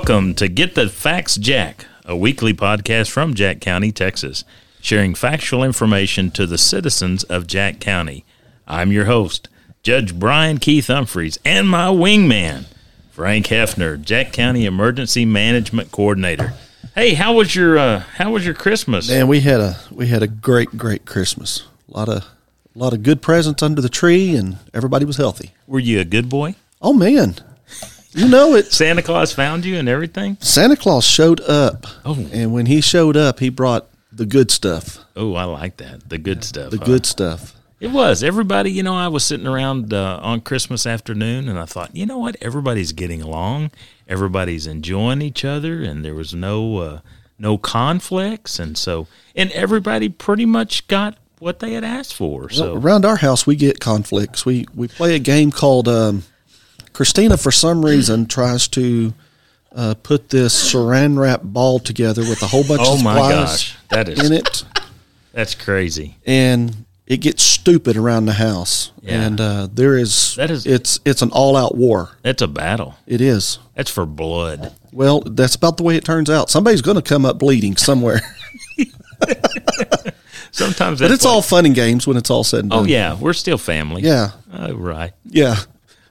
Welcome to Get the Facts Jack, a weekly podcast from Jack County, Texas, sharing factual information to the citizens of Jack County. I'm your host, Judge Brian Keith Umphress, and my wingman, Frank Hefner, Jack County Emergency Management Coordinator. Hey, how was your uh, how was your Christmas? Man, we had a we had a great great Christmas. A lot of a lot of good presents under the tree, and everybody was healthy. Were you a good boy? Oh man, you know it. Santa Claus found you and everything. Santa Claus showed up, Oh. and when he showed up, he brought the good stuff. Oh, I like that. The good stuff. The huh? good stuff. It was. Everybody, you know, I was sitting around uh, on Christmas afternoon and I thought, you know what? Everybody's getting along. Everybody's enjoying each other and there was no uh, no conflicts and so and everybody pretty much got what they had asked for. So Around our house, we get conflicts. We we play a game called um, Christina. For some reason, tries to uh, put this Saran wrap ball together with a whole bunch Oh of my gosh. That is in it. that's crazy. and it gets stupid around the house. Yeah. And uh, there is That is- it's it's an all out war. That's a battle. It is. That's for blood. Well, that's about the way it turns out. Somebody's going to come up bleeding somewhere. Sometimes but it's all fun and games when it's all said and done. Oh yeah, we're still family. Yeah. Oh right. Yeah.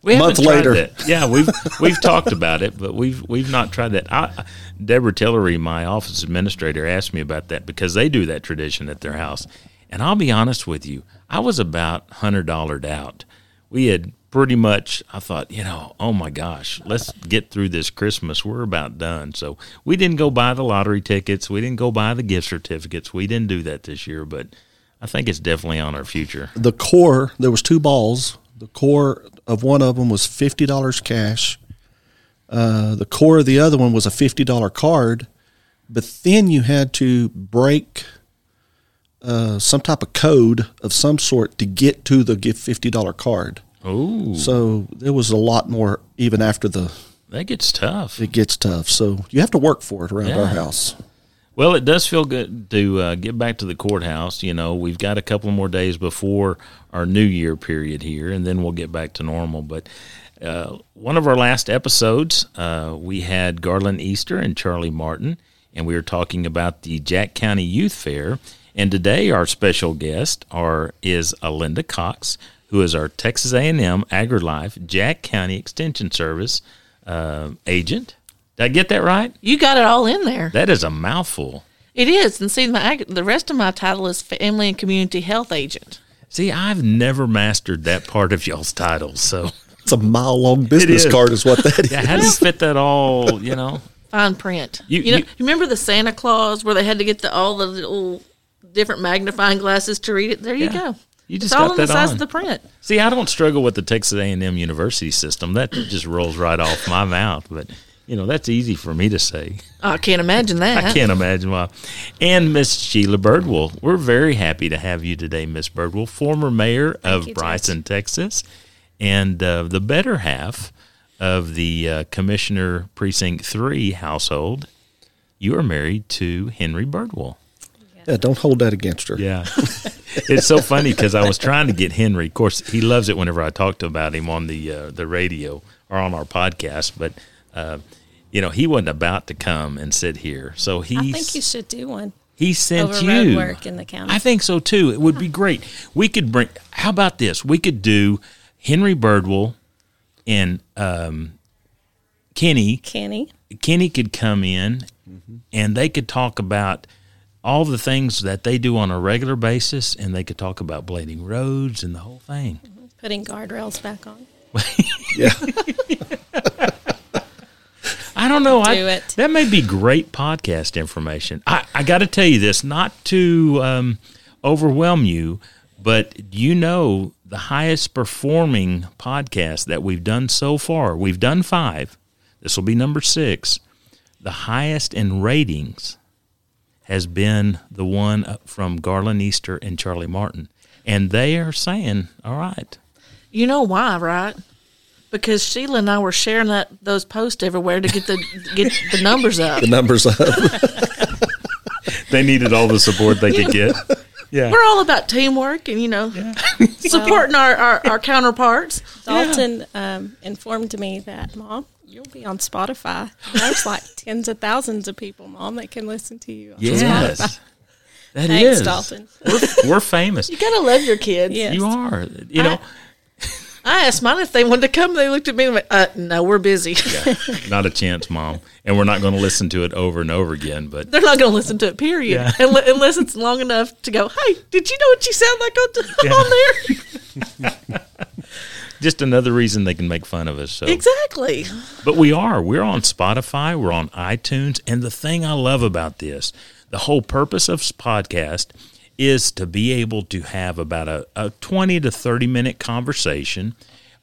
We Month haven't tried later. that. Yeah, we've we've talked about it, but we've we've not tried that. I, Deborah Tillery, my office administrator, asked me about that because they do that tradition at their house. And I'll be honest with you, I was about hundred dollared out. We had pretty much. I thought, you know, oh my gosh, let's get through this Christmas. We're about done. So we didn't go buy the lottery tickets. We didn't go buy the gift certificates. We didn't do that this year, but I think it's definitely on our future. The core, there was two balls. The core of one of them was $50 cash. Uh, the core of the other one was a $50 card. But then you had to break uh, some type of code of some sort to get to the gift $50 card. Oh, So there was a lot more even after the that gets tough. it gets tough. So you have to work for it around Yeah. our house. Well, it does feel good to uh, get back to the courthouse. You know, we've got a couple more days before our New Year period here, and then we'll get back to normal. But uh, one of our last episodes, uh, we had Garland Easter and Charlie Martin, and we were talking about the Jack County Youth Fair. And today, our special guest are is Alinda Cox, who is our Texas A&M AgriLife Jack County Extension Service uh, agent. Did I get that right? You got it all in there. That is a mouthful. It is. And see, my the rest of my title is Family and Community Health Agent. See, I've never mastered that part of y'all's titles. So, It's a mile long business is. card, is what that is. yeah, how do you fit that all? You know, Fine print. You- You, know, you- you remember the Santa Claus where they had to get the, all the little different magnifying glasses to read it? There you Yeah. go. You it's just all got on the that size on. of the print. see, I don't struggle with the Texas A&M University system. That just rolls right off my mouth. But you know, that's easy for me to say. I can't imagine that. I can't imagine why. And Miss Sheila Birdwell, we're very happy to have you today, Miss Birdwell, former mayor of you, Judge. Bryson, Texas, and uh, the better half of the uh, Commissioner Precinct Three household. You are married to Henry Birdwell. Yeah, don't hold that against her. Yeah. it's so funny because I was trying to get Henry. Of course, he loves it whenever I talk to about him on the uh, the radio or on our podcast. But uh, you know, he wasn't about to come and sit here, so he I think you should do one he sent over you road work in the county. I think so too. It would be great. We could bring. How about this? We could do Henry Birdwell and um, Kenny. Kenny. Kenny could come in and they could talk about all the things that they do on a regular basis and they could talk about blading roads and the whole thing. Putting guardrails back on. Yeah. I don't know. I, Do it. That may be great podcast information. I, I got to tell you this, not to um, overwhelm you, but you know the highest performing podcast that we've done so far. We've done five. This will be number six. The highest in ratings has been the one from Garland Easter and Charlie Martin, and they are saying, "All right, You know why, right? Because Sheila and I were sharing that those posts everywhere to get the get the numbers up. The numbers up. they needed all the support they could get." Yeah. We're all about teamwork and you know supporting our, our, our counterparts. Dalton um, informed me that, Mom, You'll be on Spotify. There's like tens of thousands of people, Mom, that can listen to you. On Spotify. Yes, that Thanks, is. Dalton. We're, we're famous. You gotta love your kids. Yes. You are. You know, I asked mine if they wanted to come. They looked at me and went, uh, "No, we're busy. not a chance, mom. And we're not going to listen to it over and over again. But They're not going to listen to it. Period. Yeah. Unle- Unless it's long enough to go. Hey, did you know what you sound like on, on there? just another reason they can make fun of us. So exactly. But we are. We're on Spotify. We're on iTunes. And the thing I love about this, the whole purpose of this podcast is to be able to have about a, a 20 to 30 minute conversation.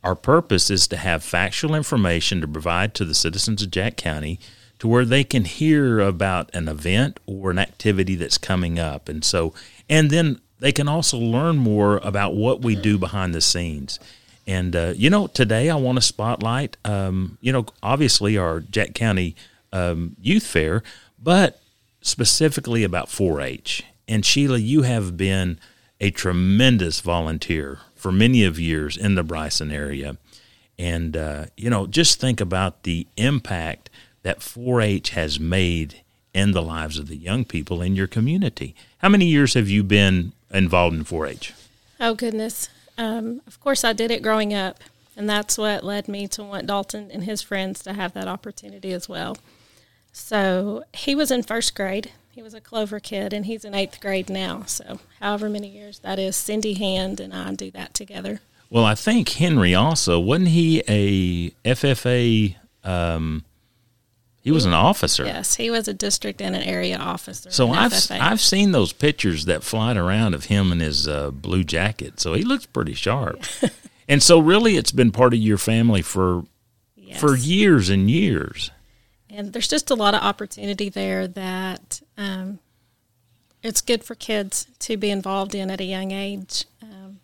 Our purpose is to have factual information to provide to the citizens of Jack County to where they can hear about an event or an activity that's coming up. And so, and then they can also learn more about what we do behind the scenes. And uh, you know, today I want to spotlight, um, you know, obviously our Jack County um, Youth Fair, but specifically about 4-H. And Sheila, you have been a tremendous volunteer for many of years in the Bryson area, and uh, you know, just think about the impact that 4-H has made in the lives of the young people in your community. How many years have you been involved in 4-H? Oh goodness. Um, of course, I did it growing up, and that's what led me to want Dalton and his friends to have that opportunity as well. So he was in first grade. He was a Clover kid, and he's in eighth grade now. So, however many years that is, Cindy Hand and I do that together. Well, I think Henry also wasn't he a FFA? Um, he was an officer. Yes, he was a district and an area officer. So I've FFA. I've seen those pictures that flying around of him in his uh, blue jacket. So he looks pretty sharp. and so really, it's been part of your family for Yes. for years and years. And there's just a lot of opportunity there that um, it's good for kids to be involved in at a young age. Um,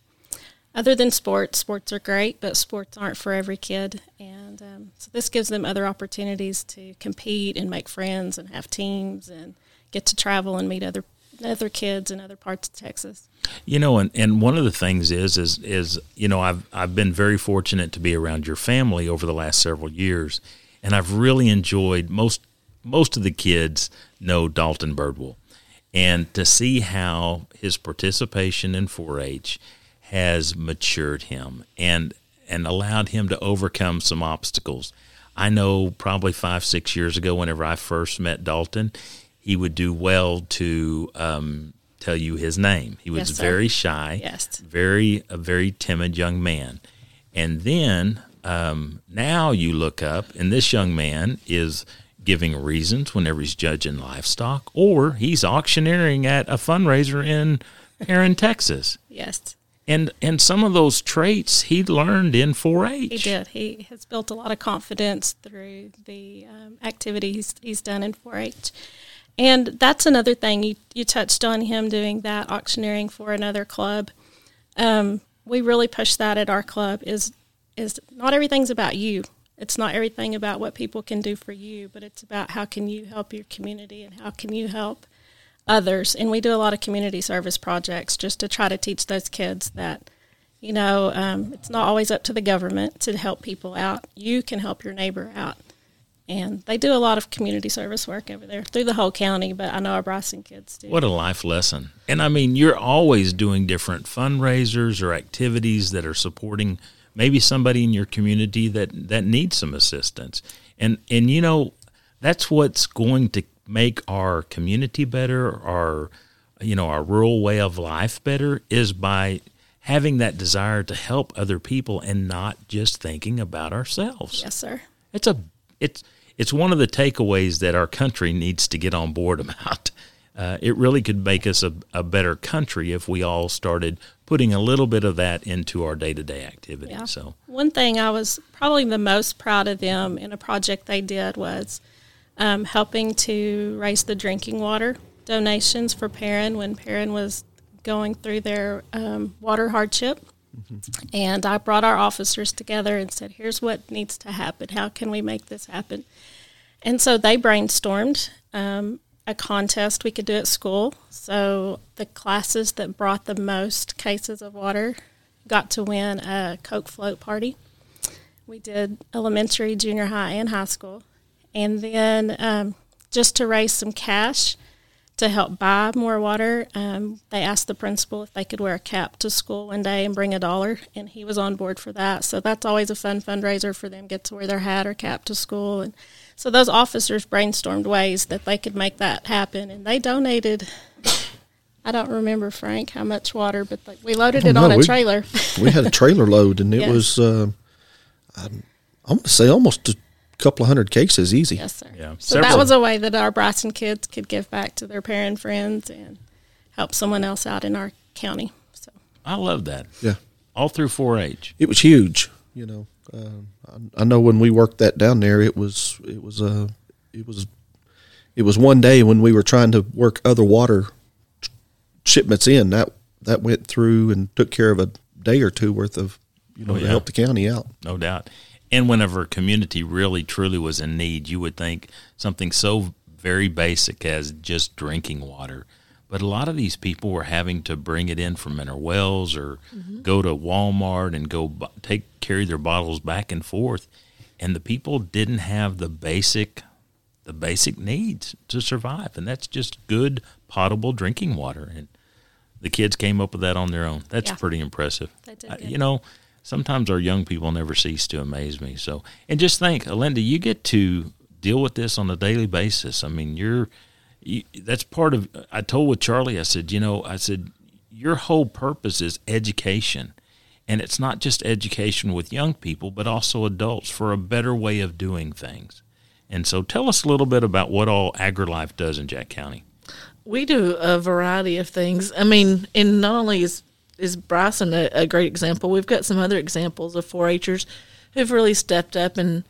other than sports, sports are great, but sports aren't for every kid, and um, so this gives them other opportunities to compete and make friends and have teams and get to travel and meet other other kids in other parts of Texas. You know, and, and one of the things is is is you know I've I've been very fortunate to be around your family over the last several years, and I've really enjoyed most most of the kids know Dalton Birdwell, and to see how his participation in 4-H has matured him and and allowed him to overcome some obstacles. I know probably five six years ago, whenever I first met Dalton, he would do well to um, tell you his name. He was Yes, very shy, Yes. very a very timid young man, and then um, now you look up, and this young man is giving reasons whenever he's judging livestock, or he's auctioneering at a fundraiser in Perrin, Texas. Yes, And and some of those traits he learned in 4-H. He did. He has built a lot of confidence through the um, activities he's done in 4-H, and that's another thing you you touched on him doing that auctioneering for another club. Um, we really push that at our club. Is is not everything's about you. It's not everything about what people can do for you, but it's about how can you help your community and how can you help others. And we do a lot of community service projects just to try to teach those kids that you know, um, it's not always up to the government to help people out. You can help your neighbor out. And they do a lot of community service work over there through the whole county, but I know our Bryson kids do. What a life lesson. And I mean, you're always doing different fundraisers or activities that are supporting maybe somebody in your community that, that needs some assistance. And and you know, that's what's going to make our community better, our you know, our rural way of life better is by having that desire to help other people and not just thinking about ourselves. Yes, sir. It's a it's it's one of the takeaways that our country needs to get on board about. Uh, it really could make us a, a better country if we all started putting a little bit of that into our day to day activity. Yeah. So One thing I was probably the most proud of them in a project they did was um, helping to raise the drinking water donations for Perrin when Perrin was going through their um, water hardship. And I brought our officers together and said, here's what needs to happen. How can we make this happen? And so they brainstormed um, a contest we could do at school. So the classes that brought the most cases of water got to win a Coke float party. We did elementary, junior high, and high school. And then um, just to raise some cash to help buy more water, um, they asked the principal if they could wear a cap to school one day and bring a dollar, and he was on board for that. So that's always a fun fundraiser for them get to wear their hat or cap to school. And so those officers brainstormed ways that they could make that happen, and they donated. I don't remember Frank how much water, but like, we loaded it Oh, on a we- trailer. we had a trailer load, and it Yeah. was uh, I'm, I'm going to say almost a couple of hundred cases easy. yes, sir. Yeah, So that was a way that our Bryson kids could give back to their Perrin friends and help someone else out in our county. So I love that. Yeah, All through 4-H. it was huge. You know, um, I, I know when we worked that down there, it was it was uh, it was it was one day when we were trying to work other water shipments in that that went through and took care of a day or two worth of you know Oh, to help the county out. no doubt. And whenever a community really truly was in need, you would think something so very basic as just drinking water. But a lot of these people were having to bring it in from Mineral Wells or go to Walmart and go take carry their bottles back and forth, and the people didn't have the basic the basic needs to survive, and that's just good potable drinking water. And the kids came up with that on their own. That's Yeah. pretty impressive. I- you know, sometimes our young people never cease to amaze me. So, and just think, Alinda, you get to deal with this on a daily basis. I mean, you're you, that's part of. I told with Charlie, I said, you know, I said your whole purpose is education. And it's not just education with young people, but also adults for a better way of doing things. And so tell us a little bit about what all AgriLife does in Jack County. We do a variety of things. I mean, and not only is is Bryson a, a great example, we've got some other examples of 4-Hers who've really stepped up. And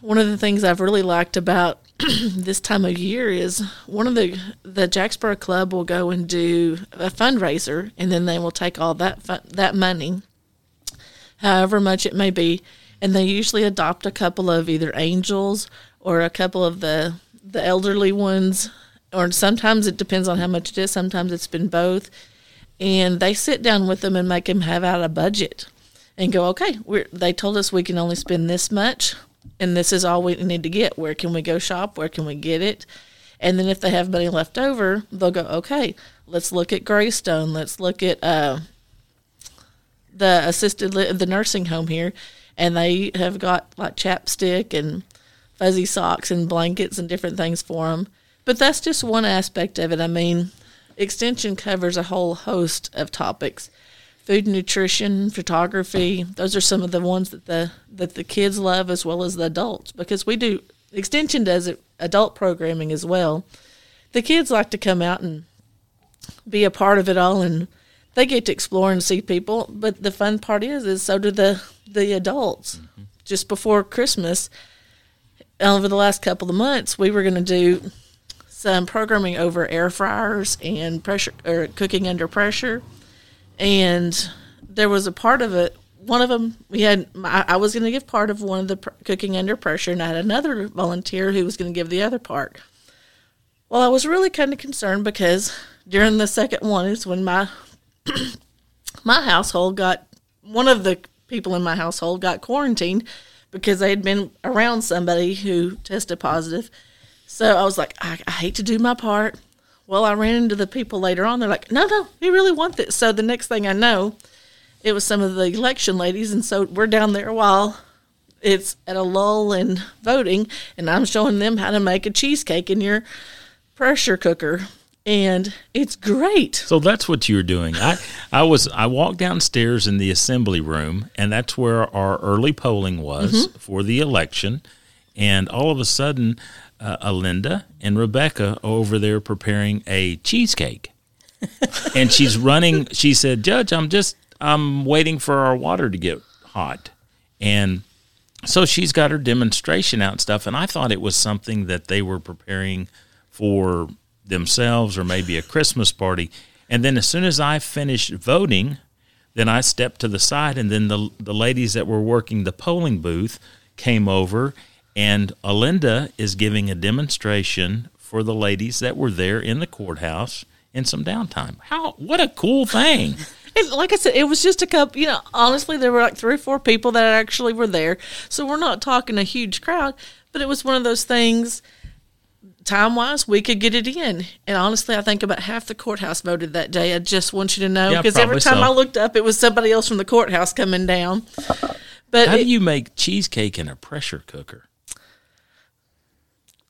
one of the things I've really liked about this time of year is one of the the Jacksboro Club will go and do a fundraiser, and then they will take all that that money, however much it may be, and they usually adopt a couple of either angels or a couple of the the elderly ones, or sometimes it depends on how much it is. Sometimes it's been both, and they sit down with them and make them have out a budget, and go, okay, we're, they told us we can only spend this much, and this is all we need to get. Where can we go shop? Where can we get it? And then if they have money left over, they'll go, okay, let's look at Greystone. Let's look at uh, the assisted li- the nursing home here, and they have got like chapstick and fuzzy socks and blankets and different things for them. But that's just one aspect of it. I mean, extension covers a whole host of topics. Food nutrition, photography, those are some of the ones that the that the kids love as well as the adults because we do extension does it, adult programming as well. The kids like to come out and be a part of it all and they get to explore and see people but the fun part is is so do the the adults. Mm-hmm. Just before christmas over the last couple of months we were going to do some programming over air fryers and pressure or cooking under pressure and there was a part of it one of them we had i, was going to give part of one of the pr- cooking under pressure and i had another volunteer who was going to give the other part well i was really kind of concerned because during the second one is when my my household got one of the people in my household got quarantined because they had been around somebody who tested positive. So I was like, I, I hate to do my part. Well, I ran into the people later on. They're like, no, no, we really want this. So the next thing I know, it was some of the election ladies, and so we're down there while it's at a lull in voting, and I'm showing them how to make a cheesecake in your pressure cooker, and it's great. So that's what you were doing. I, I was I walked downstairs in the assembly room, and that's where our early polling was mm-hmm. for the election. And all of a sudden, uh, Alinda and Rebecca over there preparing a cheesecake, and she's running. She said, "Judge, I'm just I'm waiting for our water to get hot," and so she's got her demonstration out and stuff. And I thought it was something that they were preparing for themselves or maybe a Christmas party. And then as soon as I finished voting, then I stepped to the side, and then the the ladies that were working the polling booth came over, and Alinda is giving a demonstration for the ladies that were there in the courthouse in some downtime. How what a cool thing! Like I said, it was just a couple. You know, honestly, there were like three or four people that actually were there. So we're not talking a huge crowd, but it was one of those things. Time wise, we could get it in. And honestly, I think about half the courthouse voted that day. I just want you to know Yeah, because every time so. I looked up, it was somebody else from the courthouse coming down. But How do you make cheesecake in a pressure cooker?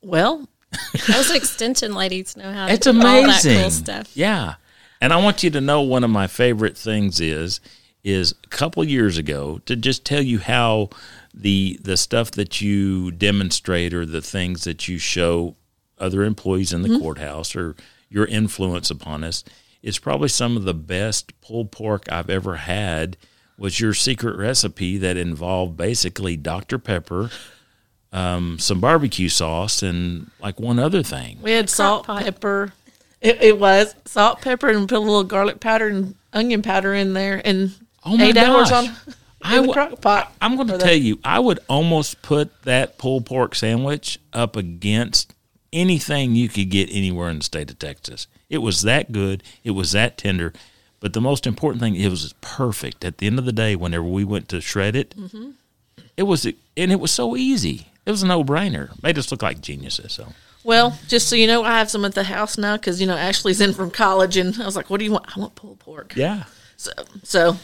Well, Those extension ladies know how to It's do amazing. all that cool stuff. Yeah. And I want you to know one of my favorite things is is a couple years ago to just tell you how the the stuff that you demonstrate or the things that you show other employees in the Mm-hmm. courthouse or your influence upon us is probably some of the best pulled pork I've ever had was your secret recipe that involved basically Dr. Pepper, um, some barbecue sauce, and like one other thing. we had salt, pot. pepper. It, it was salt, pepper, and put a little garlic powder and onion powder in there, and Oh my eight hours on I in the w- crock pot. I'm going to for the- tell you, I would almost put that pulled pork sandwich up against anything you could get anywhere in the state of Texas. It was that good. It was that tender. But the most important thing, it was perfect. At the end of the day, whenever we went to shred it, Mm-hmm. it was, and it was so easy. It was a no brainer. Made us look like geniuses. So Well, just so you know, I have some at the house now because you know Ashley's in from college, and I was like, "What do you want?" I want pulled pork. yeah, So, so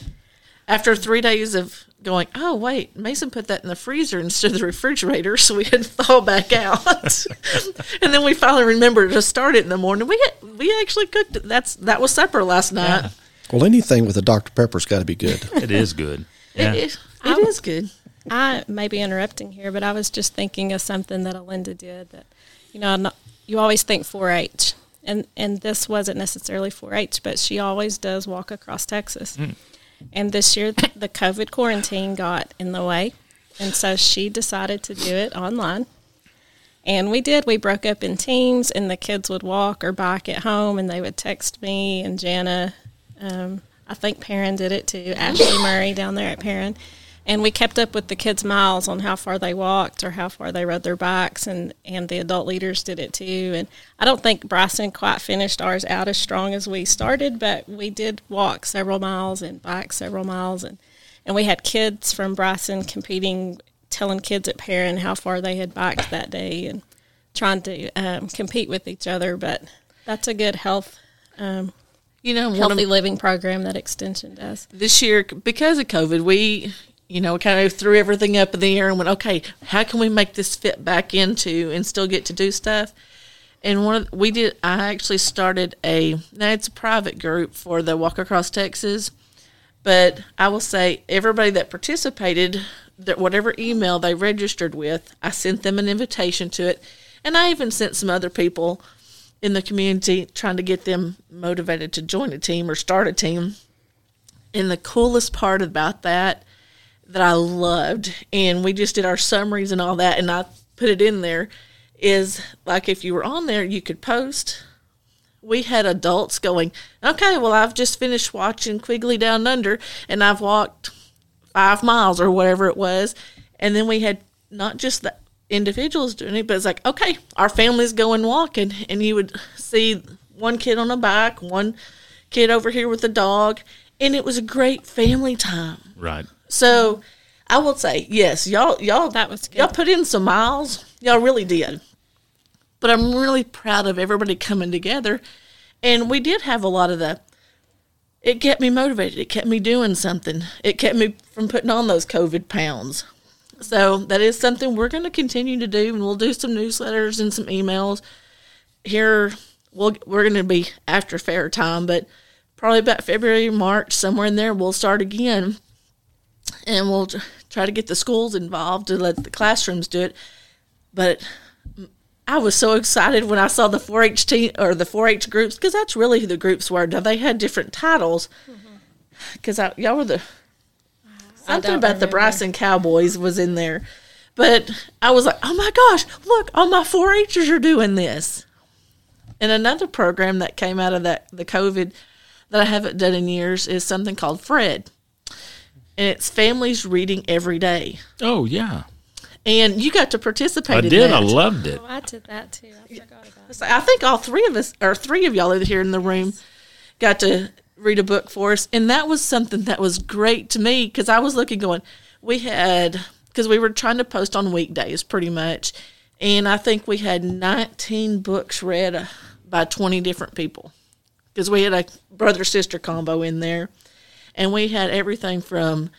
after three days of going, oh wait, Mason put that in the freezer instead of the refrigerator, so we had to thaw back out. and then we finally remembered to start it in the morning. We had, we actually cooked it. That's that was supper last night. Well, anything with a Dr. Pepper's got to be good. it is good. Yeah. It, it, it is good. I may be interrupting here, but I was just thinking of something that Alinda did that, you know, you always think 4-H, and and this wasn't necessarily 4-H, but she always does walk across Texas. And this year, the COVID quarantine got in the way, and so she decided to do it online. And we did. We broke up in teams, and the kids would walk or bike at home, and they would text me and Jana. Um, I think Perrin did it too. Ashley Murray down there at Perrin, and we kept up with the kids' miles on how far they walked or how far they rode their bikes, and and the adult leaders did it too. And I don't think Bryson quite finished ours out as strong as we started, but we did walk several miles and bike several miles, and and we had kids from Bryson competing telling kids at Perrin how far they had biked that day and trying to um, compete with each other. But that's a good health, um, You know, one of, healthy living program that Extension does. this year because of COVID, we you know kind of threw everything up in the air and went, okay, how can we make this fit back into and still get to do stuff? And one of we did. I actually started a. Now it's a private group for the Walk Across Texas, but I will say everybody that participated, that whatever email they registered with, I sent them an invitation to it, and I even sent some other people in the community trying to get them motivated to join a team or start a team. And the coolest part about that that I loved, and we just did our summaries and all that, and I put it in there, is like if you were on there, you could post. We had adults going, okay, well, I've just finished watching Quigley Down Under, and I've walked five miles or whatever it was. And then we had not just the individuals doing it, but it's like, okay, our family's going walking. And you would see one kid on a bike, one kid over here with a dog. And it was a great family time. Right. So I will say, yes, y'all, y'all, That was good. Y'all put in some miles. Y'all really did. But I'm really proud of everybody coming together. And we did have a lot of the, it kept me motivated. It kept me doing something. It kept me from putting on those COVID pounds. So that is something we're going to continue to do. And we'll do some newsletters and some emails. Here, we'll, we're going to be after fair time, but probably about February, March, somewhere in there, we'll start again and we'll try to get the schools involved to let the classrooms do it. But I was so excited when I saw the 4-H team or the 4-H groups because that's really who the groups were. Now they had different titles mm-hmm. because y'all were the something about the remember. Bryson Cowboys was in there. But I was like, oh my gosh, look, all my 4-Hers are doing this. And another program that came out of that the COVID that I haven't done in years is something called Fred. And it's families reading every day. Oh yeah, And you got to participate I in did. that. I loved it. Oh, I did that too. I forgot about it. So I think all three of us, or three of y'all here in the room, got to read a book for us, and that was something that was great to me because I was looking, going, we had because we were trying to post on weekdays pretty much, and I think we had 19 books read uh, by 20 different people because we had a brother sister combo in there, and we had everything from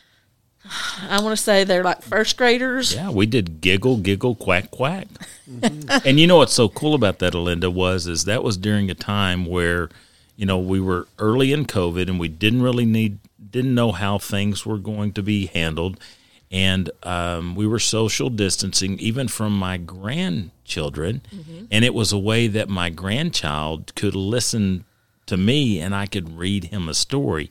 I want to say they're like first graders. Yeah, we did giggle, giggle, quack, quack. and you know what's so cool about that, Alinda, was is that was during a time where, you know, we were early in COVID and we didn't really need didn't know how things were going to be handled, and um, we were social distancing even from my grandchildren, and it was a way that my grandchild could listen to me and I could read him a story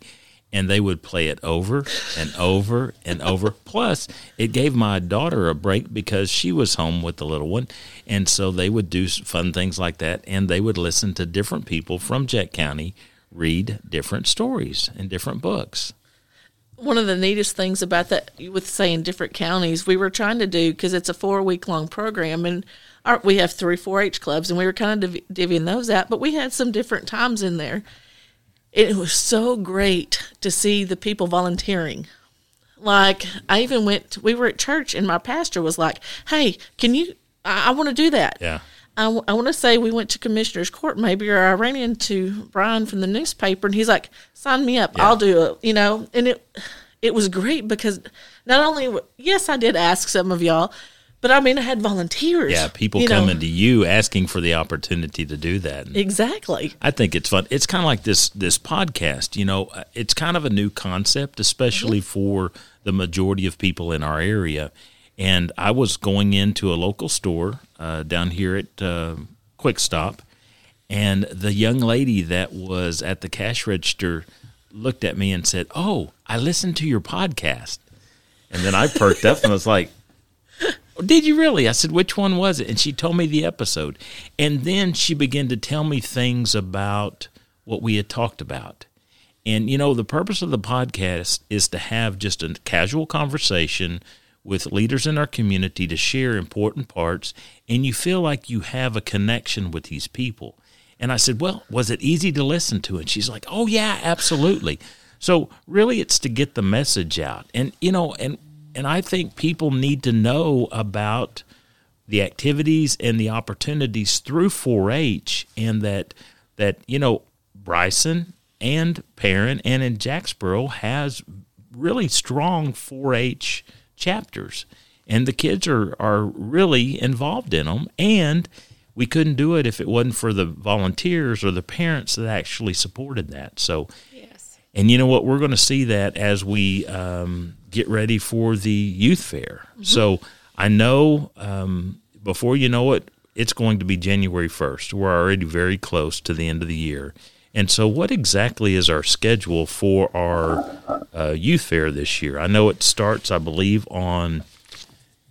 and they would play it over and over and over. Plus, it gave my daughter a break because she was home with the little one, and so they would do fun things like that, and they would listen to different people from Jack County read different stories and different books. One of the neatest things about that, with saying different counties, we were trying to do because it's a four week long program, and our, we have three 4-H clubs, and we were kind of div- divvying those out, but we had some different times in there it was so great to see the people volunteering. Like I even went. We were at church, and my pastor was like, "Hey, can you? I, I want to do that." Yeah. I, w- I want to say we went to commissioner's court maybe, or I ran into Brian from the newspaper, and he's like, "Sign me up. Yeah. I'll do it." You know, and it it was great because not only yes, I did ask some of y'all, but I mean I had volunteers. Yeah, people you know. coming to you asking for the opportunity to do that. And exactly. I think it's fun. It's kind of like this this podcast. You know, uh, it's kind of a new concept, especially for the majority of people in our area. And I was going into a local store uh, down here at uh, Quick Stop, and the young lady that was at the cash register looked at me and said, "Oh, I listened to your podcast." And then I perked up and I was like, did you really? I said, which one was it? And she told me the episode. And then she began to tell me things about what we had talked about. And, you know, the purpose of the podcast is to have just a casual conversation with leaders in our community to share important parts. And you feel like you have a connection with these people. And I said, well, was it easy to listen to? And she's like, oh, yeah, absolutely. So really, it's to get the message out. And, you know, and and I think people need to know about the activities and the opportunities through 4-H, and that that you know Bryson and Perrin and in Jacksboro has really strong 4-H chapters, and the kids are are really involved in them, and we couldn't do it if it wasn't for the volunteers or the parents that actually supported that. So Yes. and you know what? We're going to see that as we um, get ready for the youth fair. So I know um, before you know it, it's going to be January 1st. We're already very close to the end of the year. And so, what exactly is our schedule for our uh, youth fair this year? I know it starts, I believe, on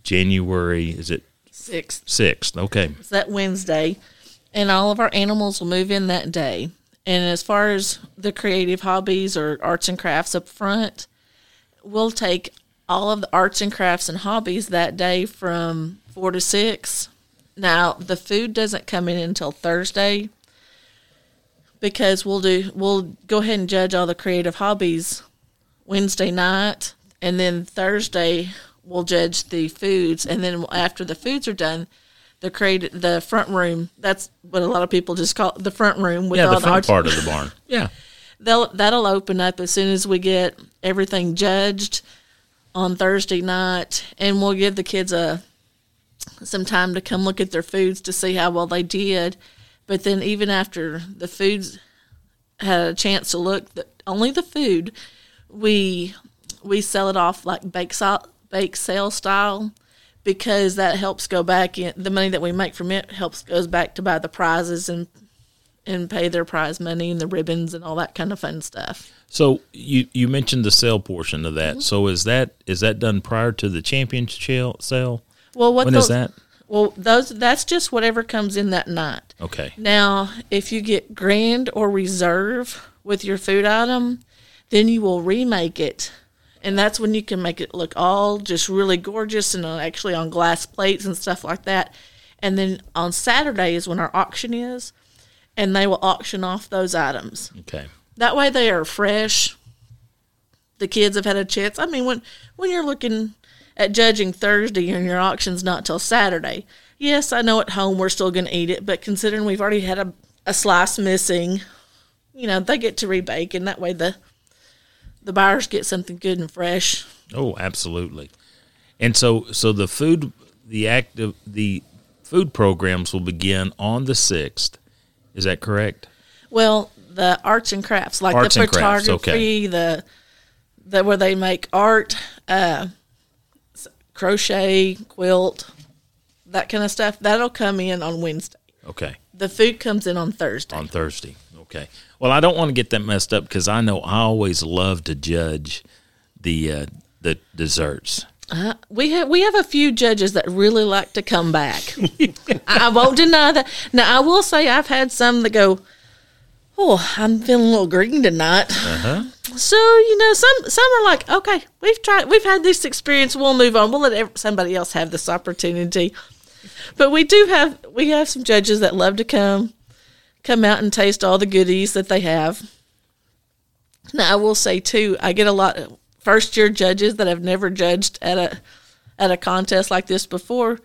January, is it Six 6th? Okay. It's that Wednesday, and all of our animals will move in that day. And as far as the creative hobbies or arts and crafts up front, we'll take all of the arts and crafts and hobbies that day from four to six. Now the food doesn't come in until Thursday because we'll do we'll go ahead and judge all the creative hobbies Wednesday night, and then Thursday we'll judge the foods, and then after the foods are done, the create the front room. That's what a lot of people just call it, the front room with Yeah, all the front part of the barn. Yeah. They'll that'll open up as soon as we get everything judged on Thursday night, and we'll give the kids a some time to come look at their foods to see how well they did. But then even after the foods had a chance to look, the, only the food we we sell it off like bake sale, bake sale style because that helps go back in the money that we make from it helps goes back to buy the prizes and and pay their prize money and the ribbons and all that kind of fun stuff. So you you mentioned the sale portion of that. So is that is that done prior to the championship sale? Well, what When those, is that? Well, those that's just whatever comes in that night. Okay. Now, if you get grand or reserve with your food item, then you will remake it. And that's when you can make it look all just really gorgeous and uh, actually on glass plates and stuff like that. And then on Saturday is when our auction is, and they will auction off those items. Okay. That way they are fresh. The kids have had a chance. I mean, when when you're looking at judging Thursday and your auction's not till Saturday, yes, I know at home we're still going to eat it, but considering we've already had a, a slice missing, you know, they get to rebake, and that way the the buyers get something good and fresh. Oh, absolutely. And so, so the food, the active, the food programs will begin on the sixth. Is that correct? Well, the arts and crafts, like Arts the and crafts, photography, okay. the the where they make art, uh, crochet, quilt, that kind of stuff. That'll come in on Wednesday. Okay, The food comes in on Thursday. on Thursday. Okay. Well, I don't want to get that messed up because I know I always love to judge the uh, the desserts. Uh, we have we have a few judges that really like to come back. I won't deny that. Now I will say I've had some that go, "Oh, I'm feeling a little green tonight." So you know, some some are like, "Okay, we've tried, we've had this experience. We'll move on. We'll let somebody else have this opportunity." But we do have we have some judges that love to come come out and taste all the goodies that they have. Now I will say too, I get a lot of first year judges that have never judged at a at a contest like this before.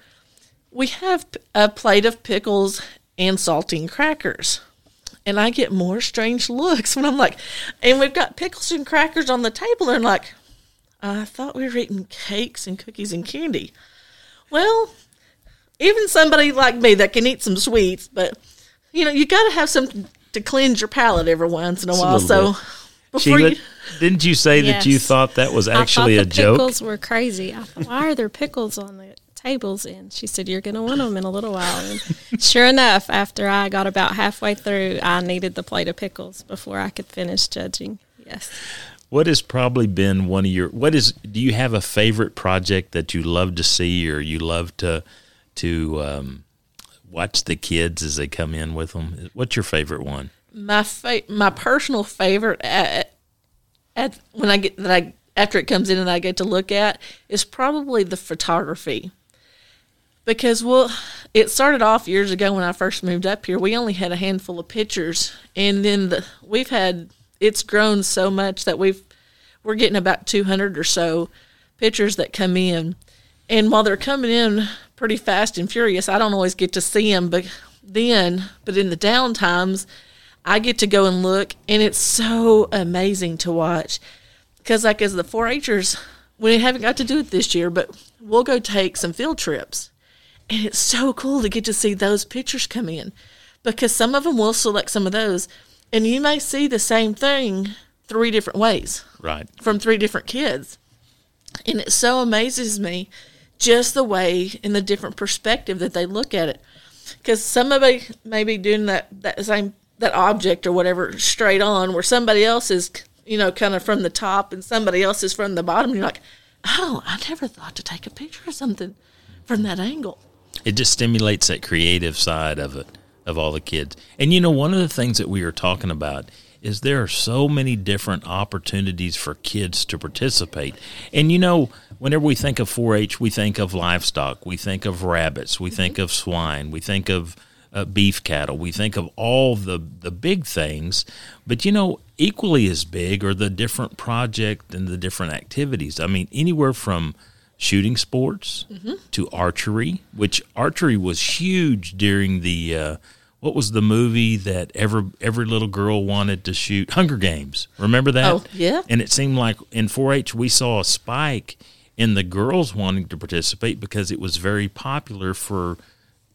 We have a plate of pickles and saltine crackers. And I get more strange looks when I'm like, and we've got pickles and crackers on the table. And like, I thought we were eating cakes and cookies and candy. Well, even somebody like me that can eat some sweets, but you know, you got to have something to cleanse your palate every once in a a while. little So bit. before Sheila, you, didn't you say that you thought that was I thought actually the a joke? Pickles were crazy. I thought, why are there pickles on the tables? And she said, "You're going to want them in a little while." And sure enough, after I got about halfway through, I needed the plate of pickles before I could finish judging. Yes. What has probably been one of your what is do you have a favorite project that you love to see or you love to to um, watch the kids as they come in with them? What's your favorite one? my fa- my personal favorite at, at when I get that I after it comes in and I get to look at is probably the photography. Because well, it started off years ago when I first moved up here. We only had a handful of pictures, and then the, we've had it's grown so much that we've we're getting about 200 or so pictures that come in. And while they're coming in pretty fast and furious, I don't always get to see them. But then, but in the down times, I get to go and look, and it's so amazing to watch. Because, like, as the 4-Hers, we haven't got to do it this year, but we'll go take some field trips, and it's so cool to get to see those pictures come in. Because some of them will select some of those, and you may see the same thing three different ways Right. from three different kids. And it so amazes me just the way and the different perspective that they look at it. Because somebody may be doing that, that same that object or whatever straight on, where somebody else is, you know, kind of from the top and somebody else is from the bottom. And you're like, oh, I never thought to take a picture of something from that angle. It just stimulates that creative side of it of all the kids. And you know, one of the things that we are talking about is there are so many different opportunities for kids to participate. And you know, whenever we think of 4-H, we think of livestock, we think of rabbits, we mm-hmm. think of swine, we think of uh, beef cattle, we think of all the the big things. But you know, equally as big are the different project and the different activities. I mean, anywhere from shooting sports to archery, which archery was huge during the uh, what was the movie that every every little girl wanted to shoot? Hunger Games. Remember that? Oh, yeah. And it seemed like in 4-H we saw a spike in the girls wanting to participate because it was very popular for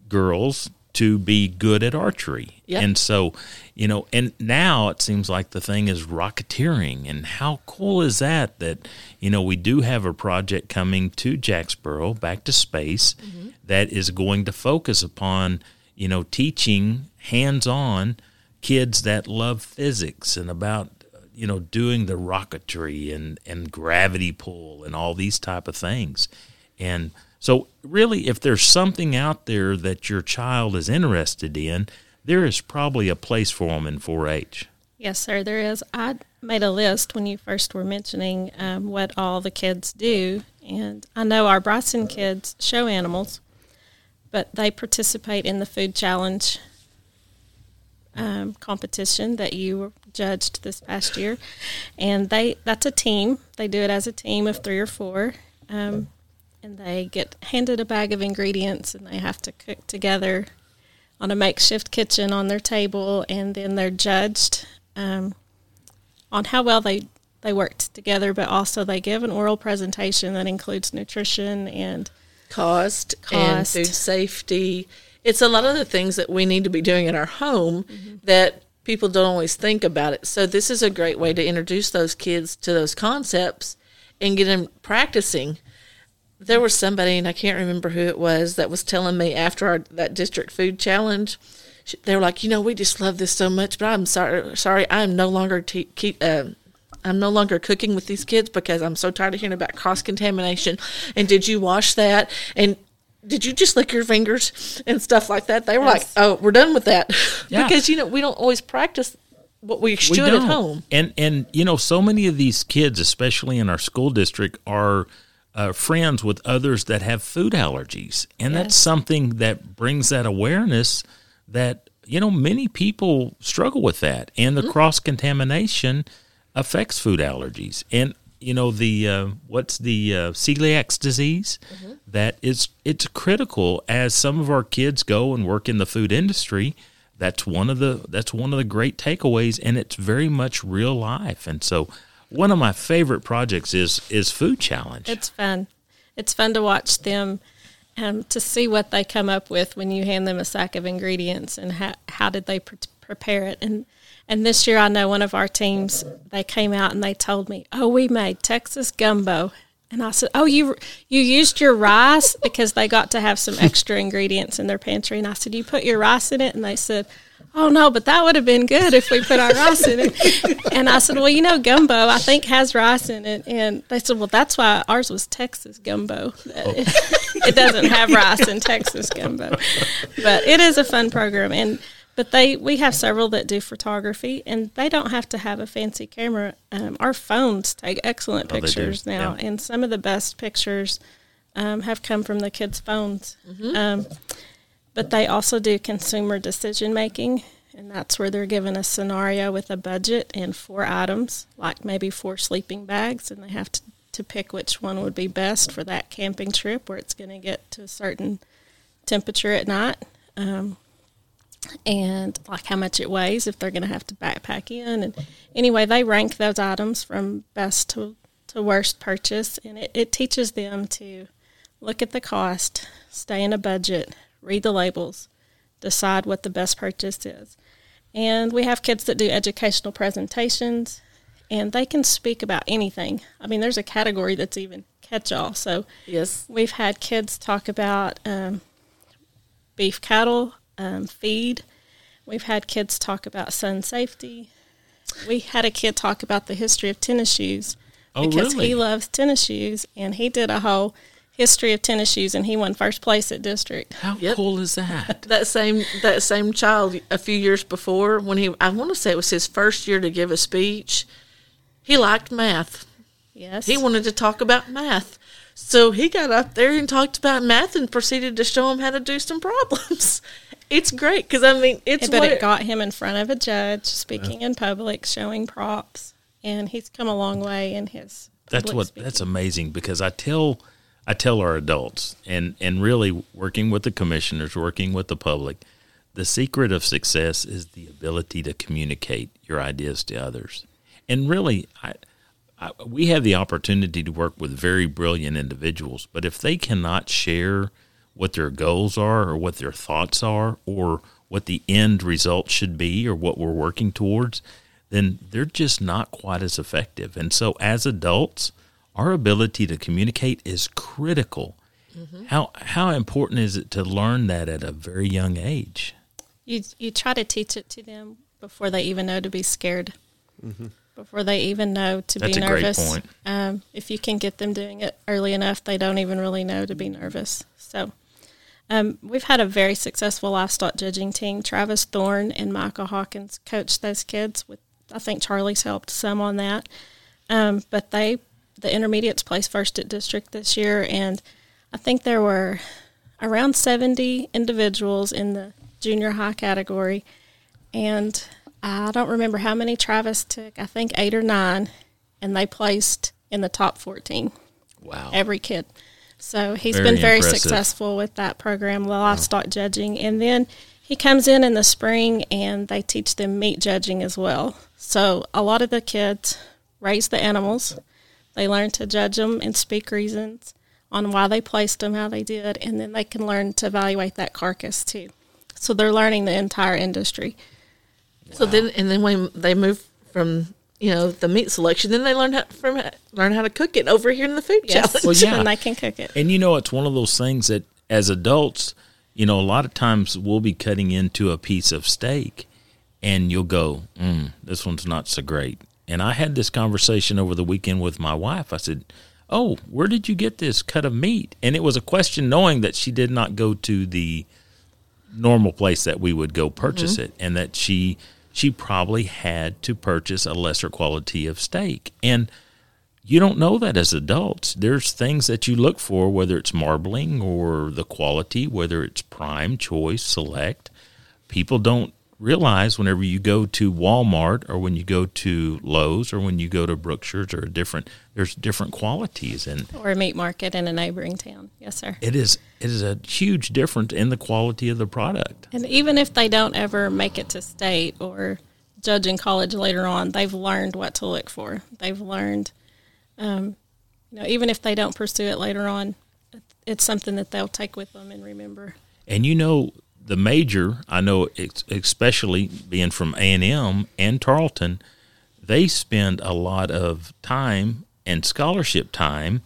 girls to be good at archery. Yep. And so, you know, and now it seems like the thing is rocketeering. And how cool is that? That, you know, we do have a project coming to Jacksboro, back to space, mm-hmm. that is going to focus upon, you know, teaching hands on kids that love physics and about you know doing the rocketry and and gravity pull and all these type of things and so really if there's something out there that your child is interested in there is probably a place for them in 4-h Yes, sir, there is. I made a list when you first were mentioning um, what all the kids do. And I know our Bryson kids show animals, but they participate in the food challenge um, competition that you judged this past year, and they that's a team. They do it as a team of three or four, um, and they get handed a bag of ingredients, and they have to cook together on a makeshift kitchen on their table, and then they're judged um, on how well they they worked together, but also they give an oral presentation that includes nutrition and cost, and food safety. It's a lot of the things that we need to be doing in our home that people don't always think about it. So this is a great way to introduce those kids to those concepts and get them practicing. There was somebody, and I can't remember who it was, that was telling me after our, that district food challenge, they were like, you know, we just love this so much, but I'm sorry, sorry, I'm no longer te- keep. Uh, I'm no longer cooking with these kids because I'm so tired of hearing about cross contamination. And did you wash that? And did you just lick your fingers and stuff like that? They were like, "Oh, we're done with that," Yeah. because you know we don't always practice what we We should at home. And and you know, so many of these kids, especially in our school district, are uh, friends with others that have food allergies, and that's something that brings that awareness that you know many people struggle with that, and the cross contamination affects food allergies, and you know the uh, what's the uh, celiac disease? That is it's critical as some of our kids go and work in the food industry. That's one of the that's one of the great takeaways and it's very much real life. And so one of my favorite projects is is food challenge It's fun. It's fun to watch them um, to see what they come up with when you hand them a sack of ingredients and how, how did they pre- prepare it. And and this year I know one of our teams they came out and they told me, "Oh, we made Texas gumbo." And I said, "Oh, you you used your rice because they got to have some extra ingredients in their pantry." And I said, "You put your rice in it?" And they said, "Oh no, but that would have been good if we put our rice in it." And I said, "Well, you know, gumbo I think has rice in it." And they said, "Well, that's why ours was Texas gumbo. it doesn't have rice in Texas gumbo." But it is a fun program and but they we have several that do photography and they don't have to have a fancy camera. Um, our phones take excellent Oh, pictures now yeah. and some of the best pictures um, have come from the kids' phones. Um, but they also do consumer decision making, and that's where they're given a scenario with a budget and four items, like maybe four sleeping bags, and they have to, to pick which one would be best for that camping trip where it's going to get to a certain temperature at night. Um, and like how much it weighs if they're going to have to backpack in and anyway they rank those items from best to, to worst purchase and it, it teaches them to look at the cost stay in a budget read the labels decide what the best purchase is and we have kids that do educational presentations and they can speak about anything i mean there's a category that's even catch all so Yes, We've had kids talk about um, beef cattle um, feed. We've had kids talk about sun safety. We had a kid talk about the history of tennis shoes Oh, because really? he loves tennis shoes, and he did a whole history of tennis shoes, and he won first place at district. how Yep. cool is that that same that same child a few years before when he I want to say it was his first year to give a speech. He liked math. Yes, He wanted to talk about math. So he got up there and talked about math and proceeded to show him how to do some problems. It's great because I mean it's but what it got him in front of a judge, speaking in public, showing props, and he's come a long way in his. that's what speaking. that's amazing because I tell I tell our adults and and really working with the commissioners, working with the public, the secret of success is the ability to communicate your ideas to others. And really, I, I we have the opportunity to work with very brilliant individuals, but if they cannot share what their goals are or what their thoughts are or what the end result should be or what we're working towards, then they're just not quite as effective. And so, as adults, our ability to communicate is critical. How how important is it to learn that at a very young age? you you try to teach it to them before they even know to be scared, before they even know to That's be a great nervous. point. Um, if you can get them doing it early enough, they don't even really know to be nervous. So. Um, we've had a very successful livestock judging team. Travis Thorne and Michael Hawkins coached those kids. With I think Charlie's helped some on that, um, but they the intermediates placed first at district this year, and I think there were around 70 individuals in the junior high category and I don't remember how many Travis took. I think eight or nine, and they placed in the top fourteen. Wow. Every kid. So he's Very been very impressive. successful with that program, the livestock judging, and then he comes in in the spring and they teach them meat judging as well. So a lot of the kids raise the animals. They learn to judge them and speak reasons on why they placed them, how they did, and then they can learn to evaluate that carcass too. So they're learning the entire industry. So then, and then when they move from you know the meat selection, then they learn how from learn how to cook it over here in the food Yes, challenge. Well, yeah. and they can cook it. And you know, it's one of those things that as adults, you know, a lot of times we'll be cutting into a piece of steak and you'll go, mm, this one's not so great. And I had this conversation over the weekend with my wife. I said, Oh, where did you get this cut of meat? And it was a question knowing that she did not go to the normal place that we would go purchase mm-hmm. it and that she she probably had to purchase a lesser quality of steak. And you don't know that as adults. There's things that you look for, whether it's marbling or the quality, whether it's prime, choice, select. People don't realize whenever you go to Walmart or when you go to Lowe's or when you go to Brookshire's or a different, there's different qualities, and Or a meat market in a neighboring town. Yes, sir. it is it is a huge difference in the quality of the product. And even if they don't ever make it to state or judge in college later on, they've learned what to look for. They've learned, um, you know, even if they don't pursue it later on, it's something that they'll take with them and remember. And you know, the major, I know, especially being from A and M and Tarleton, they spend a lot of time and scholarship time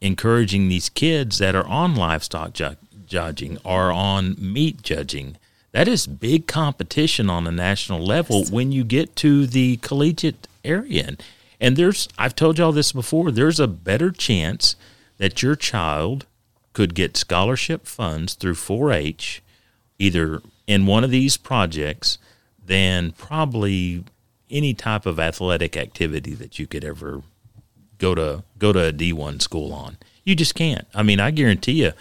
encouraging these kids that are on livestock ju- judging or on meat judging. That is big competition on a national level when you get to the collegiate area. And, and there's, I've told y'all this before, there's a better chance that your child could get scholarship funds through 4 H either in one of these projects than probably any type of athletic activity that you could ever go to go to a D1 school on. You just can't. I mean, I guarantee you,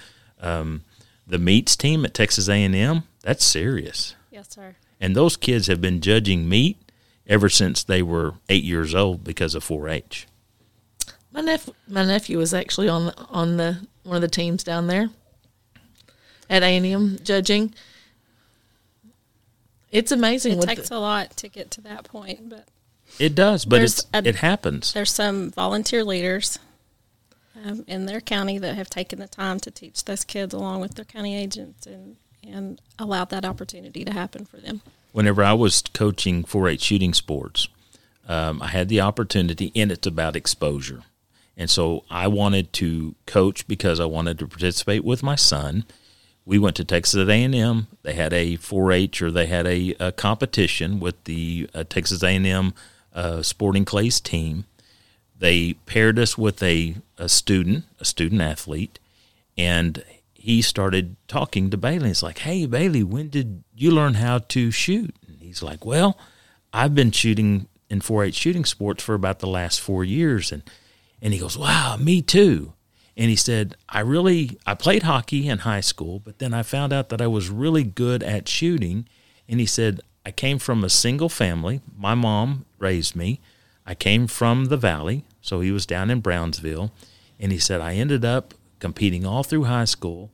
um, the meats team at Texas A&M, that's serious. Yes, sir. And those kids have been judging meat ever since they were eight years old because of 4-H. My nephew, my nephew was actually on on the one of the teams down there at A and M judging. It's amazing. It takes the- a lot to get to that point, but It does, but it's, a- it happens. there's some volunteer leaders um, in their county that have taken the time to teach those kids along with their county agents and, and allowed that opportunity to happen for them. whenever I was coaching 4-H shooting sports, um, I had the opportunity, and it's about exposure. And so I wanted to coach because I wanted to participate with my son. We went to Texas A&M. They had a 4-H or they had a, a competition with the uh, Texas A&M uh, Sporting Clays team. They paired us with a, a student, a student athlete, and he started talking to Bailey. He's like, hey, Bailey, when did you learn how to shoot? And he's like, well, I've been shooting in 4-H shooting sports for about the last four years. And, and he goes, wow, me too. And he said, I really, I played hockey in high school, but then I found out that I was really good at shooting. And he said, I came from a single family. My mom raised me. I came from the valley. So he was down in Brownsville. And he said, I ended up competing all through high school.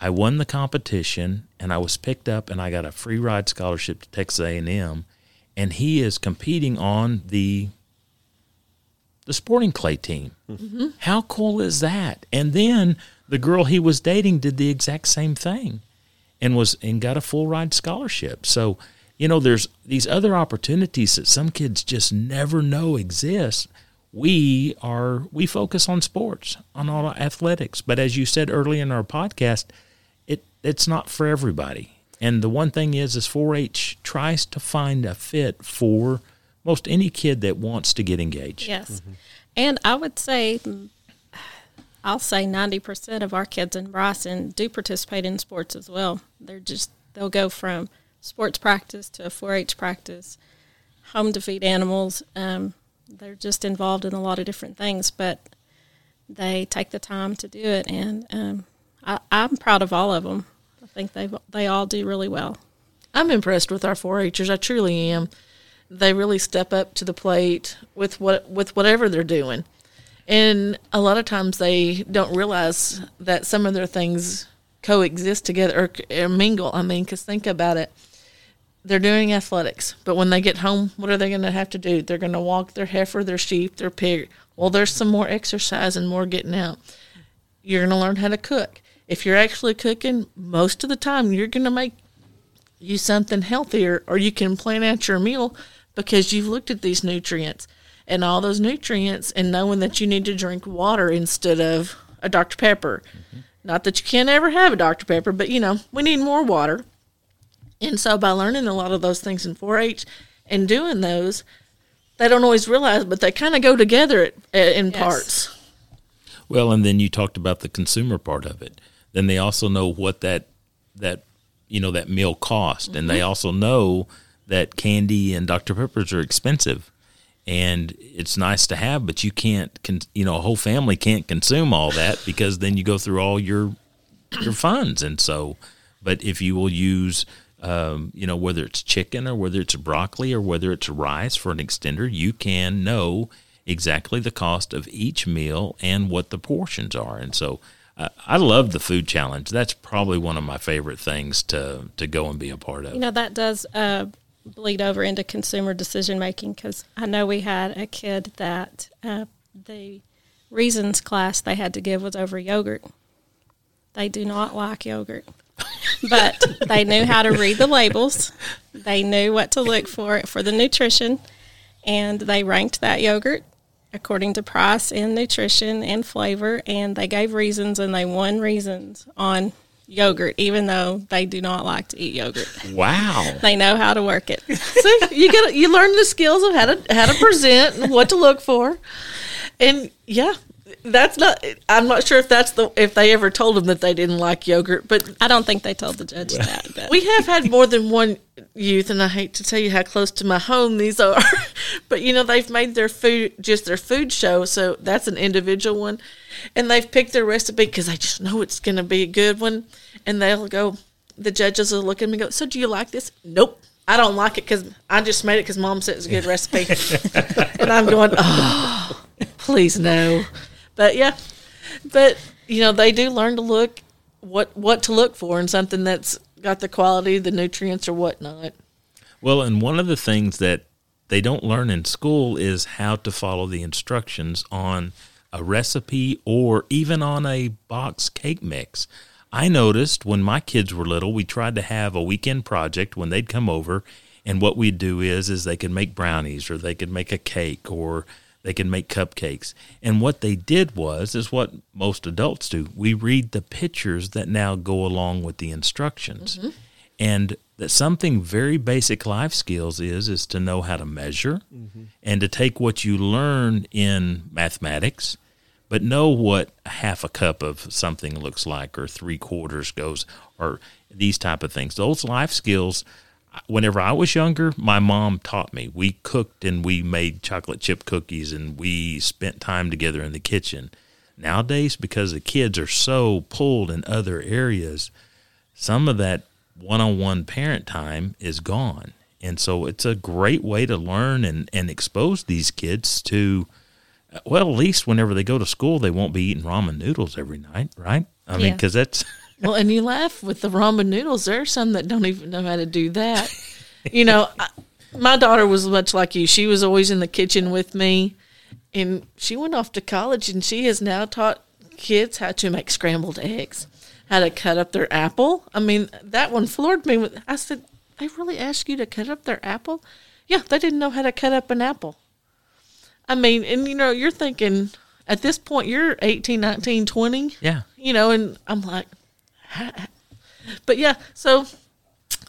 I won the competition and I was picked up and I got a free ride scholarship to Texas A&M and he is competing on the the sporting clay team. How cool is that? And then the girl he was dating did the exact same thing and was and got a full ride scholarship. So, you know, there's these other opportunities that some kids just never know exist. We are we focus on sports, on all athletics, but as you said early in our podcast, it it's not for everybody. And the one thing is is 4-H tries to find a fit for most any kid that wants to get engaged. Yes. And I would say, I'll say 90% of our kids in Bryson do participate in sports as well. They're just, they'll go from sports practice to a 4 H practice, home to feed animals. Um, they're just involved in a lot of different things, but they take the time to do it. And um, I, I'm proud of all of them. I think they they all do really well. I'm impressed with our 4-Hers. I truly am. They really step up to the plate with what with whatever they're doing, and a lot of times they don't realize that some of their things coexist together or, or mingle. I mean, because think about it. They're doing athletics, but when they get home, what are they going to have to do? They're going to walk their heifer, their sheep, their pig. Well, there's some more exercise and more getting out. You're going to learn how to cook. If you're actually cooking, most of the time you're going to make you something healthier or you can plan out your meal because you've looked at these nutrients and all those nutrients and knowing that you need to drink water instead of a Dr. Pepper. Mm-hmm. Not that you can't ever have a Dr. Pepper, but you know, we need more water. And so by learning a lot of those things in 4 H and doing those, they don't always realize, but they kind of go together in yes. parts. Well, and then you talked about the consumer part of it. Then they also know what that that you know that meal cost, mm-hmm. and they mm-hmm. also know that candy and Dr Peppers are expensive, and it's nice to have, but you can't, you know, a whole family can't consume all that because then you go through all your your funds, and so, but if you will use um, you know, whether it's chicken or whether it's broccoli or whether it's rice for an extender, you can know exactly the cost of each meal and what the portions are. And so I love the food challenge. That's probably one of my favorite things to, to go and be a part of. You know, that does uh, bleed over into consumer decision making because I know we had a kid that uh, the reasons class they had to give was over yogurt. They do not like yogurt but they knew how to read the labels. They knew what to look for for the nutrition, and they ranked that yogurt according to price and nutrition and flavor. And they gave reasons, and they won reasons on yogurt, even though they do not like to eat yogurt. Wow! they know how to work it. so you get you learn the skills of how to how to present and what to look for, and yeah, that's not. I'm not sure if that's the if they ever told him that they didn't like yogurt, but I don't think they told the judge that. But. We have had more than one youth, and I hate to tell you how close to my home these are, but you know they've made their food just their food show, so that's an individual one, and they've picked their recipe because they just know it's going to be a good one, and they'll go. The judges will look at me and go, "So do you like this?" Nope. I don't like it because I just made it because mom said it's a good recipe. and I'm going, oh, please no. But yeah, but you know they do learn to look what what to look for in something that's got the quality, the nutrients, or whatnot. Well, and one of the things that they don't learn in school is how to follow the instructions on a recipe or even on a box cake mix. I noticed when my kids were little, we tried to have a weekend project when they'd come over, and what we'd do is is they could make brownies or they could make a cake or they can make cupcakes. And what they did was is what most adults do. We read the pictures that now go along with the instructions. Mm-hmm. And that something very basic life skills is is to know how to measure mm-hmm. and to take what you learn in mathematics but know what half a cup of something looks like or three quarters goes or these type of things those life skills whenever I was younger, my mom taught me. We cooked and we made chocolate chip cookies and we spent time together in the kitchen. Nowadays, because the kids are so pulled in other areas, some of that one on one parent time is gone. And so it's a great way to learn and, and expose these kids to, well, at least whenever they go to school, they won't be eating ramen noodles every night, right? I mean, because that's well, and you laugh with the ramen noodles. There are some that don't even know how to do that. you know, I, my daughter was much like you. She was always in the kitchen with me, and she went off to college, and she has now taught kids how to make scrambled eggs, how to cut up their apple. I mean, that one floored me. I said, "They really ask you to cut up their apple?" Yeah, they didn't know how to cut up an apple. I mean, and you know, you're thinking at this point you're 18, 19, 20. Yeah. You know, and I'm like, but yeah, so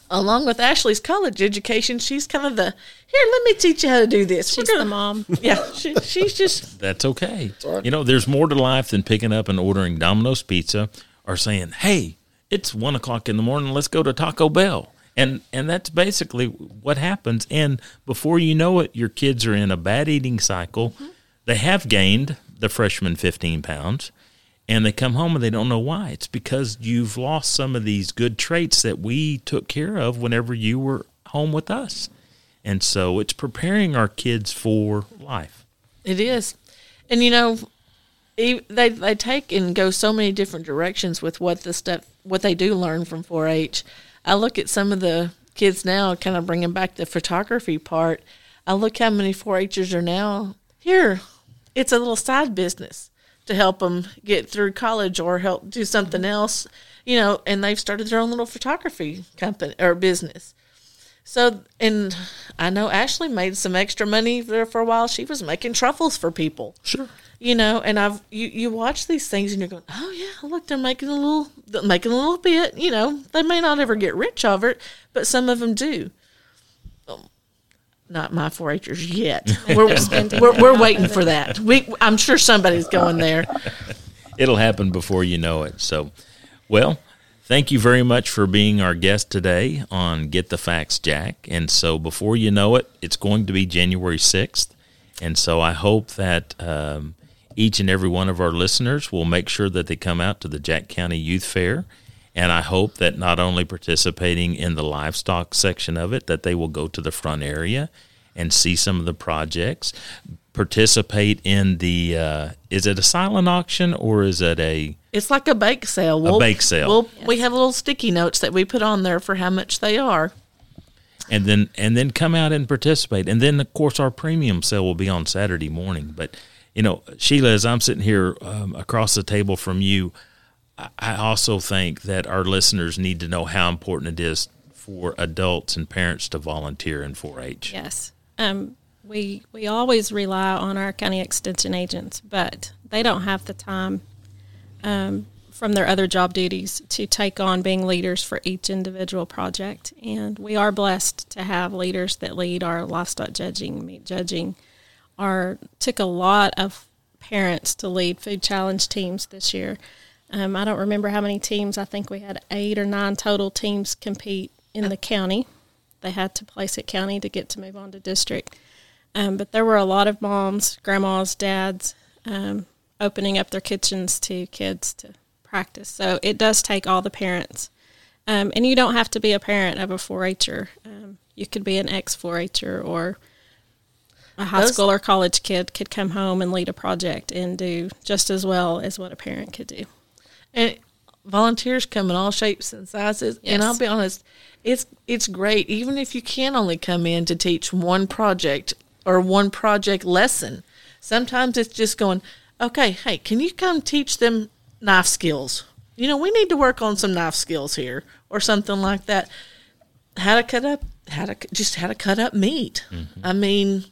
along with Ashley's college education, she's kind of the here. Let me teach you how to do this. She's gonna, the mom. Yeah, she, she's just. That's okay. You know, there's more to life than picking up and ordering Domino's pizza or saying, "Hey, it's one o'clock in the morning. Let's go to Taco Bell." And and that's basically what happens. And before you know it, your kids are in a bad eating cycle. Mm-hmm. They have gained the freshman 15 pounds and they come home and they don't know why. It's because you've lost some of these good traits that we took care of whenever you were home with us. And so it's preparing our kids for life. It is, and you know, they they take and go so many different directions with what the stuff what they do learn from 4-H. I look at some of the kids now, kind of bringing back the photography part. I look how many 4-Hers are now here. It's a little side business to help them get through college or help do something mm-hmm. else, you know. And they've started their own little photography company or business. So, and I know Ashley made some extra money there for a while. She was making truffles for people. Sure. You know, and I've you, you watch these things and you're going, oh yeah, look, they're making a little, they're making a little bit. You know, they may not ever get rich over it, but some of them do. Not my 4-Hers yet. We're, we're, we're waiting for that. We, I'm sure somebody's going there. It'll happen before you know it. So, well, thank you very much for being our guest today on Get the Facts, Jack. And so, before you know it, it's going to be January 6th. And so, I hope that um, each and every one of our listeners will make sure that they come out to the Jack County Youth Fair. And I hope that not only participating in the livestock section of it, that they will go to the front area and see some of the projects, participate in the, uh, is it a silent auction or is it a, It's like a bake sale. We'll, bake sale. We'll, We have little sticky notes that we put on there for how much they are. and then and then come out and participate. And then of course our premium sale will be on Saturday morning. But you know, Sheila, as I'm sitting here um, across the table from you, I- also think that our listeners need to know how important it is for adults and parents to volunteer in 4-H. Yes. Um, we we always rely on our county extension agents, but they don't have the time um, from their other job duties to take on being leaders for each individual project. And we are blessed to have leaders that lead our livestock judging, meat judging. Our took a lot of parents to lead food challenge teams this year. Um, I don't remember how many teams. I think we had eight or nine total teams compete in the county. They had to place at county to get to move on to district. Um, but there were a lot of moms, grandmas, dads um, opening up their kitchens to kids to practice. So it does take all the parents. Um, and you don't have to be a parent of a 4-H'er. Um, you could be an ex-4-H'er or a high Those- school or college kid could come home and lead a project and do just as well as what a parent could do. And volunteers come in all shapes and sizes. And I'll be honest, it's it's great even if you can only come in to teach one project or one project lesson. Sometimes it's just going, okay, hey, can you come teach them knife skills? You know, we need to work on some knife skills here or something like that. How to cut up, how to just how to cut up meat. Mm-hmm. I mean,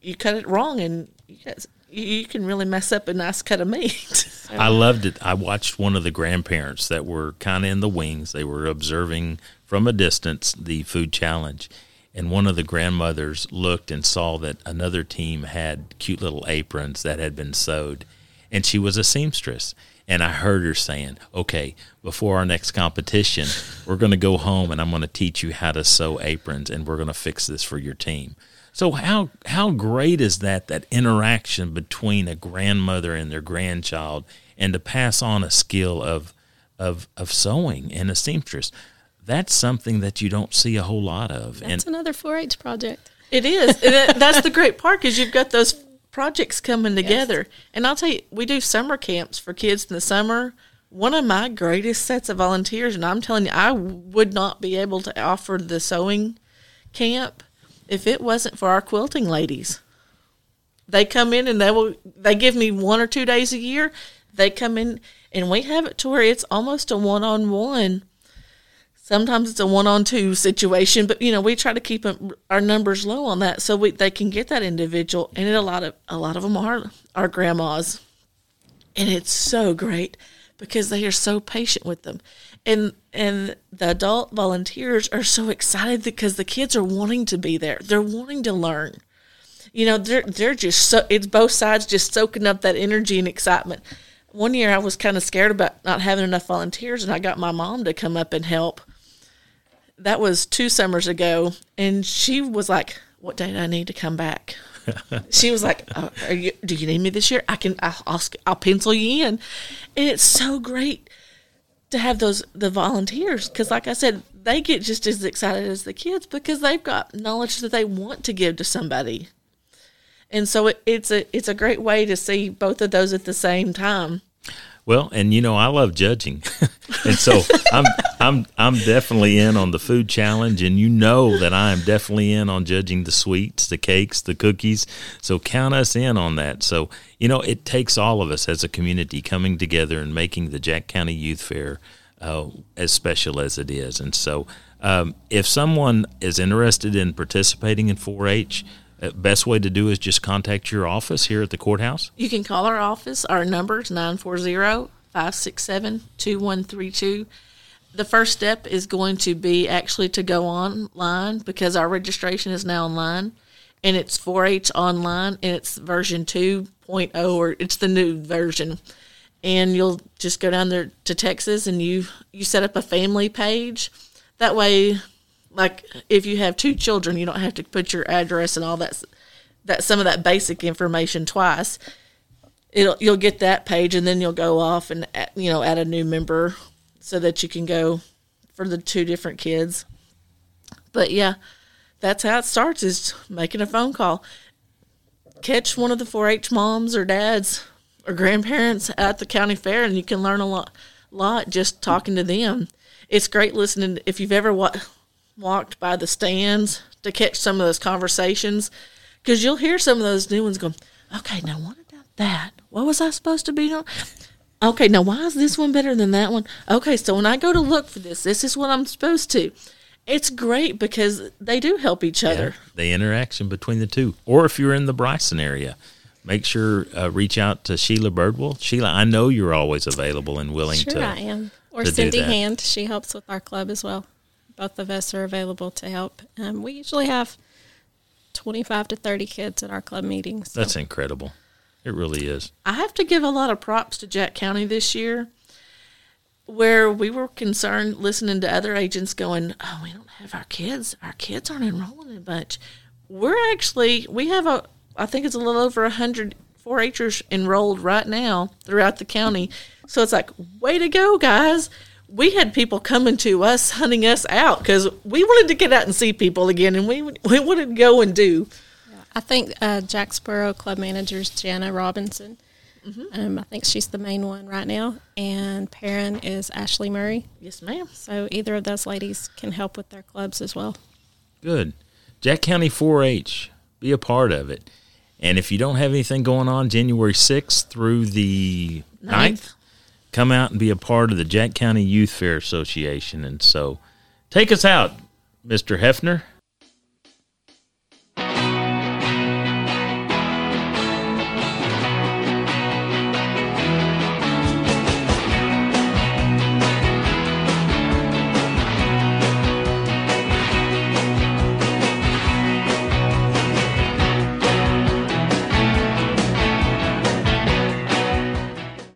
you cut it wrong and you, guys, you, can really mess up a nice cut of meat. I loved it. I watched one of the grandparents that were kind of in the wings. They were observing from a distance the food challenge. And one of the grandmothers looked and saw that another team had cute little aprons that had been sewed. And she was a seamstress. And I heard her saying, okay, before our next competition, we're going to go home and I'm going to teach you how to sew aprons and we're going to fix this for your team. So how how great is that that interaction between a grandmother and their grandchild and to pass on a skill of of of sewing and a seamstress. That's something that you don't see a whole lot of. That's and another 4-H project. It is. That's the great part is you've got those projects coming together. And I'll tell you, we do summer camps for kids in the summer. One of my greatest sets of volunteers, and I'm telling you, I would not be able to offer the sewing camp if it wasn't for our quilting ladies. They come in and they will. They give me one or two days a year. They come in and we have it to where it's almost a one on one sometimes it's a one-on-two situation but you know we try to keep our numbers low on that so we, they can get that individual and it, a lot of a lot of them are our grandmas and it's so great because they are so patient with them and and the adult volunteers are so excited because the kids are wanting to be there. They're wanting to learn. You know they're they're just so it's both sides just soaking up that energy and excitement. One year i was kind of scared about not having enough volunteers and i got my mom to come up and help. That was two summers ago and she was like what day do i need to come back? She was like uh, are you, do you need me this year? I can I'll, I'll, I'll pencil you in. And it's so great to have those the volunteers because, like I said, they get just as excited as the kids because they've got knowledge that they want to give to somebody. And so it, it's a it's a great way to see both of those at the same time. Well, and you know, I love judging, and so I'm I'm I'm definitely in on the food challenge, and you know that I am definitely in on judging the sweets, the cakes, the cookies. So count us in on that. So you know, it takes all of us as a community coming together and making the Jack County Youth Fair uh, as special as it is. And so, um, if someone is interested in participating in 4-H, uh, Uh, best way to do is just contact your office here at the courthouse. You can call our office. Our number is 940 567 2132. The first step is going to be actually to go online because our registration is now online and it's 4 H online and it's version 2.0 or it's the new version. And you'll just go down there to Texas and you, you set up a family page. That way like if you have two children, you don't have to put your address and all that that some of that basic information twice. It'll you'll get that page and then you'll go off and you know add a new member so that you can go for the two different kids. But yeah, that's how it starts is making a phone call. Catch one of the 4-H moms or dads or grandparents at the county fair and you can learn a lot lot just talking to them. It's great listening if you've ever watched walked by the stands to catch some of those conversations because you'll hear some of those new ones going, okay, now what about that? What was I supposed to be doing? Okay, now why is this one better than that one? Okay, so when I go to look for this, this is what I'm supposed to. It's great because they do help each other. The interaction between the two. Or if you're in the Bryson area, make sure uh, reach out to Sheila Birdwell. Sheila, I know you're always available and willing sure to. I am. Or Cindy Hand. She helps with our club as well both of us are available to help. Um, we usually have 25 to 30 kids at our club meetings. So. That's incredible. It really is. I have to give a lot of props to Jack County this year, where we were concerned listening to other agents going, Oh, we don't have our kids. Our kids aren't enrolling in much. We're actually, we have a, I think it's a little over 100 4 Hers enrolled right now throughout the county. So it's like, way to go, guys we had people coming to us, hunting us out because we wanted to get out and see people again, and we we wanted to go and do. I think uh, Jacksboro club manager is Jana Robinson. Mm-hmm. Um, I think she's the main one right now, and Perrin is Ashley Murray. Yes, ma'am. So either of those ladies can help with their clubs as well. Good, Jack County 4-H, be a part of it. And if you don't have anything going on January 6th through the 9th, 9th come out and be a part of the Jack County Youth Fair Association. And so take us out, Mr. Hefner.